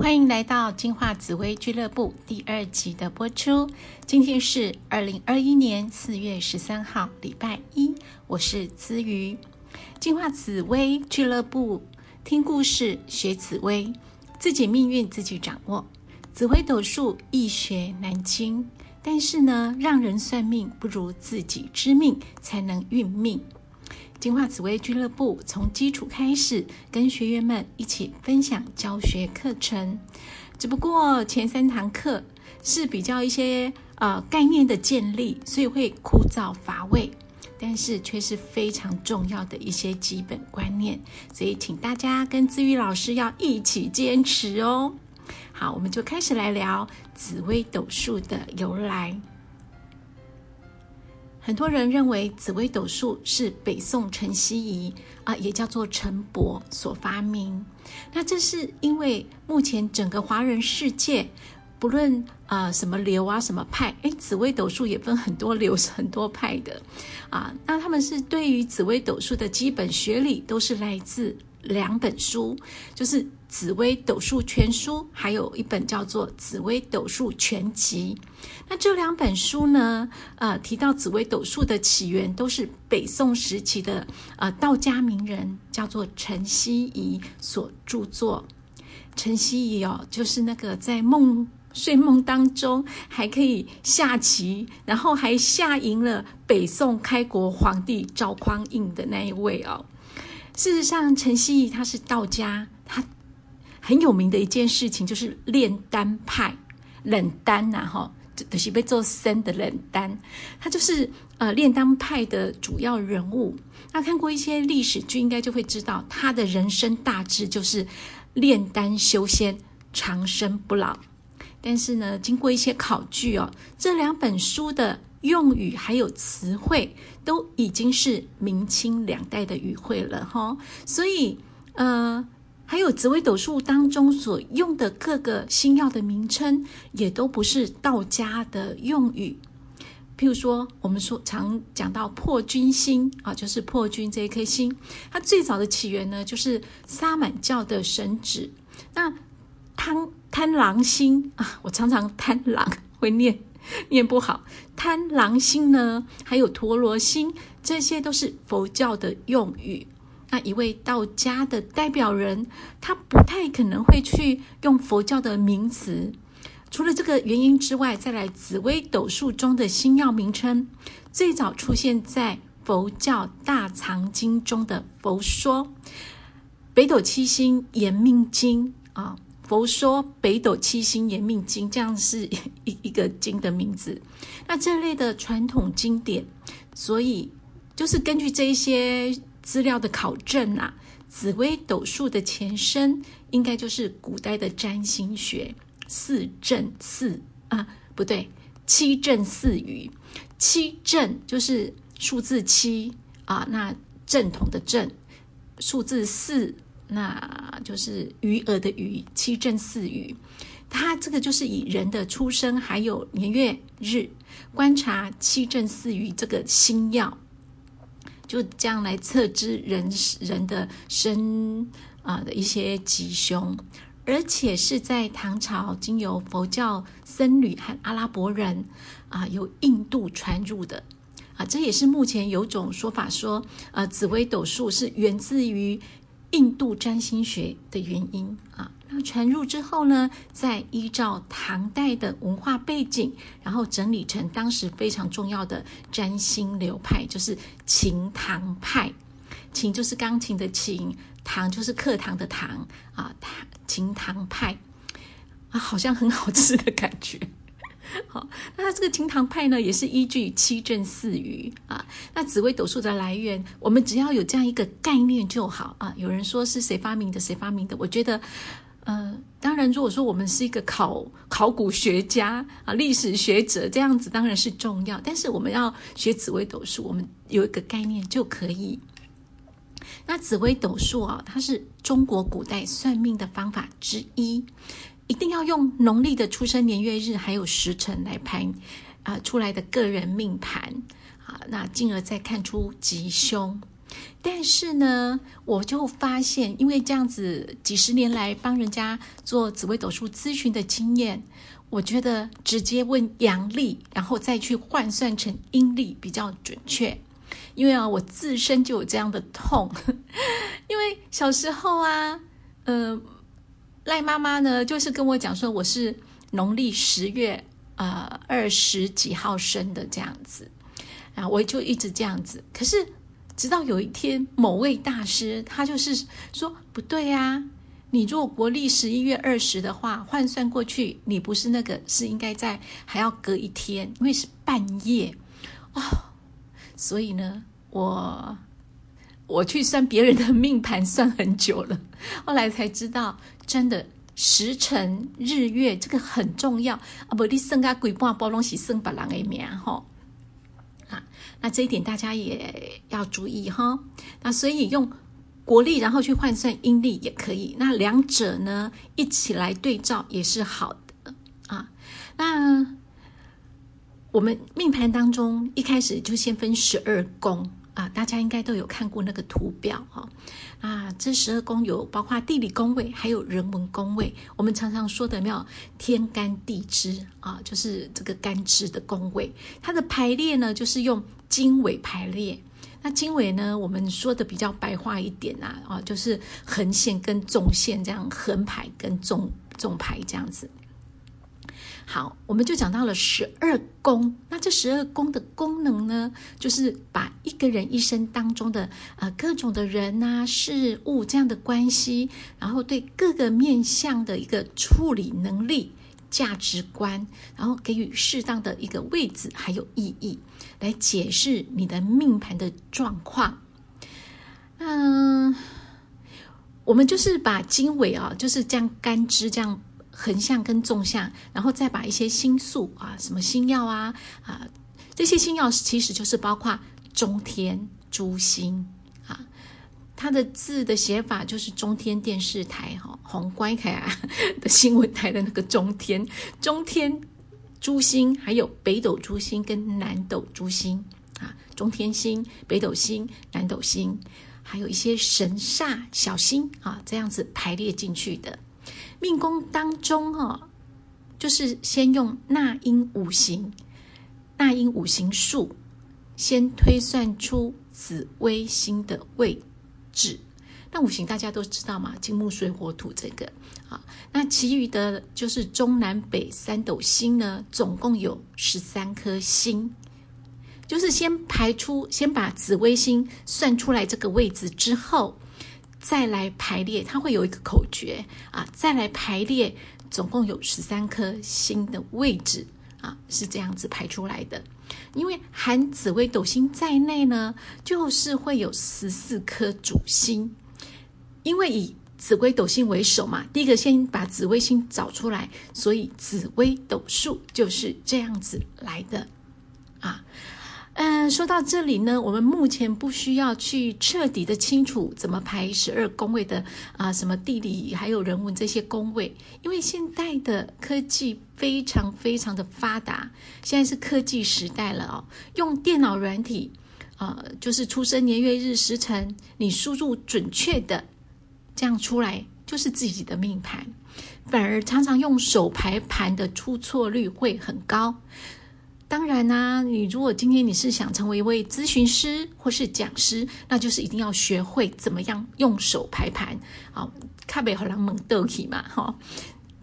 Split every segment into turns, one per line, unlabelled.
欢迎来到进化紫薇俱乐部第二集的播出。今天是二零二一年四月十三号，礼拜一。我是姿瑜。进化紫薇俱乐部，听故事学紫薇，自己命运自己掌握。紫薇斗数易学难精，但是呢，让人算命不如自己知命，才能运命。金化紫薇俱乐部从基础开始，跟学员们一起分享教学课程。只不过前三堂课是比较一些呃概念的建立，所以会枯燥乏味，但是却是非常重要的一些基本观念。所以请大家跟志宇老师要一起坚持哦。好，我们就开始来聊紫微斗数的由来。很多人认为紫微斗数是北宋陈希夷啊，也叫做陈伯所发明。那这是因为目前整个华人世界，不论啊什么流啊什么派，哎，紫微斗数也分很多流很多派的啊。那他们是对于紫微斗数的基本学理，都是来自。两本书就是《紫微斗数全书》，还有一本叫做《紫微斗数全集》。那这两本书呢，呃，提到紫微斗数的起源，都是北宋时期的呃道家名人叫做陈希夷所著作。陈希夷哦，就是那个在梦睡梦当中还可以下棋，然后还下赢了北宋开国皇帝赵匡胤的那一位哦。事实上，陈希夷他是道家，他很有名的一件事情就是炼丹派，冷丹呐，哈，就是被做生的冷丹，他就是呃炼丹派的主要人物。那看过一些历史剧，应该就会知道，他的人生大致就是炼丹修仙，长生不老。但是呢，经过一些考据哦，这两本书的。用语还有词汇都已经是明清两代的语汇了哈，所以呃，还有紫微斗数当中所用的各个星耀的名称，也都不是道家的用语。譬如说，我们说常讲到破军星啊，就是破军这一颗星，它最早的起源呢，就是萨满教的神旨。那贪贪狼星啊，我常常贪狼会念。念不好，贪狼星呢，还有陀罗星，这些都是佛教的用语。那一位道家的代表人，他不太可能会去用佛教的名词。除了这个原因之外，再来紫微斗数中的星耀名称，最早出现在佛教大藏经中的佛说，北斗七星延命经啊。佛说北斗七星延命经，这样是一一个经的名字。那这类的传统经典，所以就是根据这一些资料的考证啊，紫微斗数的前身应该就是古代的占星学，四正四啊，不对，七正四余。七正就是数字七啊，那正统的正，数字四。那就是余额的余，七正四余，它这个就是以人的出生还有年月日观察七正四余这个星耀，就这样来测知人人的身啊的一些吉凶，而且是在唐朝经由佛教僧侣和阿拉伯人啊由印度传入的啊，这也是目前有种说法说，呃，紫微斗数是源自于。印度占星学的原因啊，那传入之后呢，再依照唐代的文化背景，然后整理成当时非常重要的占星流派，就是琴唐派。琴就是钢琴的琴，唐就是课堂的堂啊，唐琴唐派啊，好像很好吃的感觉。好，那这个清唐派呢，也是依据七正四余啊。那紫微斗数的来源，我们只要有这样一个概念就好啊。有人说是谁发明的，谁发明的？我觉得，呃，当然，如果说我们是一个考考古学家啊、历史学者，这样子当然是重要。但是我们要学紫微斗数，我们有一个概念就可以。那紫微斗数啊，它是中国古代算命的方法之一。一定要用农历的出生年月日还有时辰来排啊出来的个人命盘啊，那进而再看出吉凶。但是呢，我就发现，因为这样子几十年来帮人家做紫微斗数咨询的经验，我觉得直接问阳历，然后再去换算成阴历比较准确。因为啊，我自身就有这样的痛，因为小时候啊，呃，赖妈妈呢就是跟我讲说我是农历十月呃二十几号生的这样子，啊，我就一直这样子，可是。直到有一天，某位大师他就是说不对呀，你如果国历十一月二十的话，换算过去，你不是那个，是应该在还要隔一天，因为是半夜哦。所以呢，我我去算别人的命盘算很久了，后来才知道，真的时辰日月这个很重要啊！不，你生个鬼半包拢是生别人的命吼。那这一点大家也要注意哈。那所以用国历，然后去换算阴历也可以。那两者呢一起来对照也是好的啊。那我们命盘当中一开始就先分十二宫。啊，大家应该都有看过那个图表哈。啊，这十二宫有包括地理宫位，还有人文宫位。我们常常说的没有天干地支啊，就是这个干支的宫位。它的排列呢，就是用经纬排列。那经纬呢，我们说的比较白话一点呐，啊，就是横线跟纵线这样横排跟纵纵排这样子。好，我们就讲到了十二宫。那这十二宫的功能呢，就是把一个人一生当中的呃各种的人啊、事物这样的关系，然后对各个面向的一个处理能力、价值观，然后给予适当的一个位置还有意义，来解释你的命盘的状况。嗯，我们就是把经纬啊，就是将干支这样。横向跟纵向，然后再把一些星宿啊，什么星耀啊啊，这些星耀其实就是包括中天诸星啊，它的字的写法就是中天电视台哈，红观台啊的新闻台的那个中天中天诸星，还有北斗诸星跟南斗诸星啊，中天星、北斗星、南斗星，还有一些神煞小星啊，这样子排列进去的。命宫当中，哈，就是先用纳音五行、纳音五行数，先推算出紫微星的位置。那五行大家都知道嘛，金木水火土这个啊。那其余的就是中南北三斗星呢，总共有十三颗星。就是先排出，先把紫微星算出来这个位置之后。再来排列，它会有一个口诀啊。再来排列，总共有十三颗星的位置啊，是这样子排出来的。因为含紫微斗星在内呢，就是会有十四颗主星。因为以紫微斗星为首嘛，第一个先把紫微星找出来，所以紫微斗数就是这样子来的啊。嗯，说到这里呢，我们目前不需要去彻底的清楚怎么排十二宫位的啊，什么地理还有人文这些宫位，因为现代的科技非常非常的发达，现在是科技时代了哦，用电脑软体啊，就是出生年月日时辰，你输入准确的这样出来，就是自己的命盘，反而常常用手排盘的出错率会很高。当然啦，你如果今天你是想成为一位咨询师或是讲师，那就是一定要学会怎么样用手排盘，好，卡贝和狼蒙斗气嘛，哈。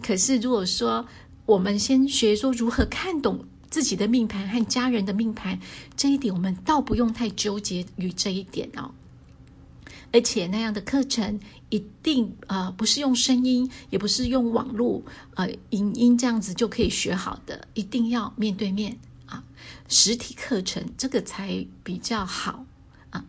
可是如果说我们先学说如何看懂自己的命盘和家人的命盘，这一点我们倒不用太纠结于这一点哦。而且那样的课程一定呃不是用声音，也不是用网络呃影音这样子就可以学好的，一定要面对面。啊，实体课程这个才比较好啊。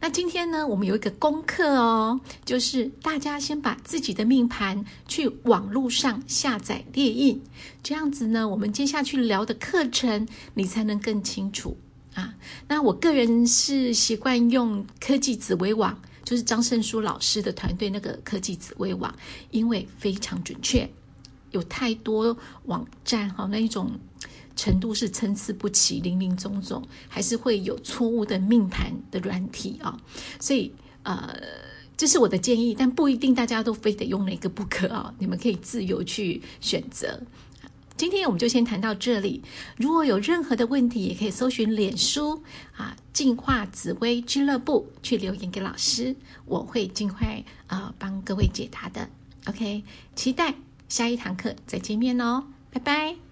那今天呢，我们有一个功课哦，就是大家先把自己的命盘去网络上下载列印，这样子呢，我们接下去聊的课程你才能更清楚啊。那我个人是习惯用科技紫微网，就是张胜书老师的团队那个科技紫微网，因为非常准确。有太多网站哈，那一种程度是参差不齐、林林总总，还是会有错误的命盘的软体啊。所以呃，这是我的建议，但不一定大家都非得用哪个不可啊。你们可以自由去选择。今天我们就先谈到这里。如果有任何的问题，也可以搜寻脸书啊“进化紫薇俱乐部”去留言给老师，我会尽快啊帮各位解答的。OK，期待下一堂课再见面哦，拜拜。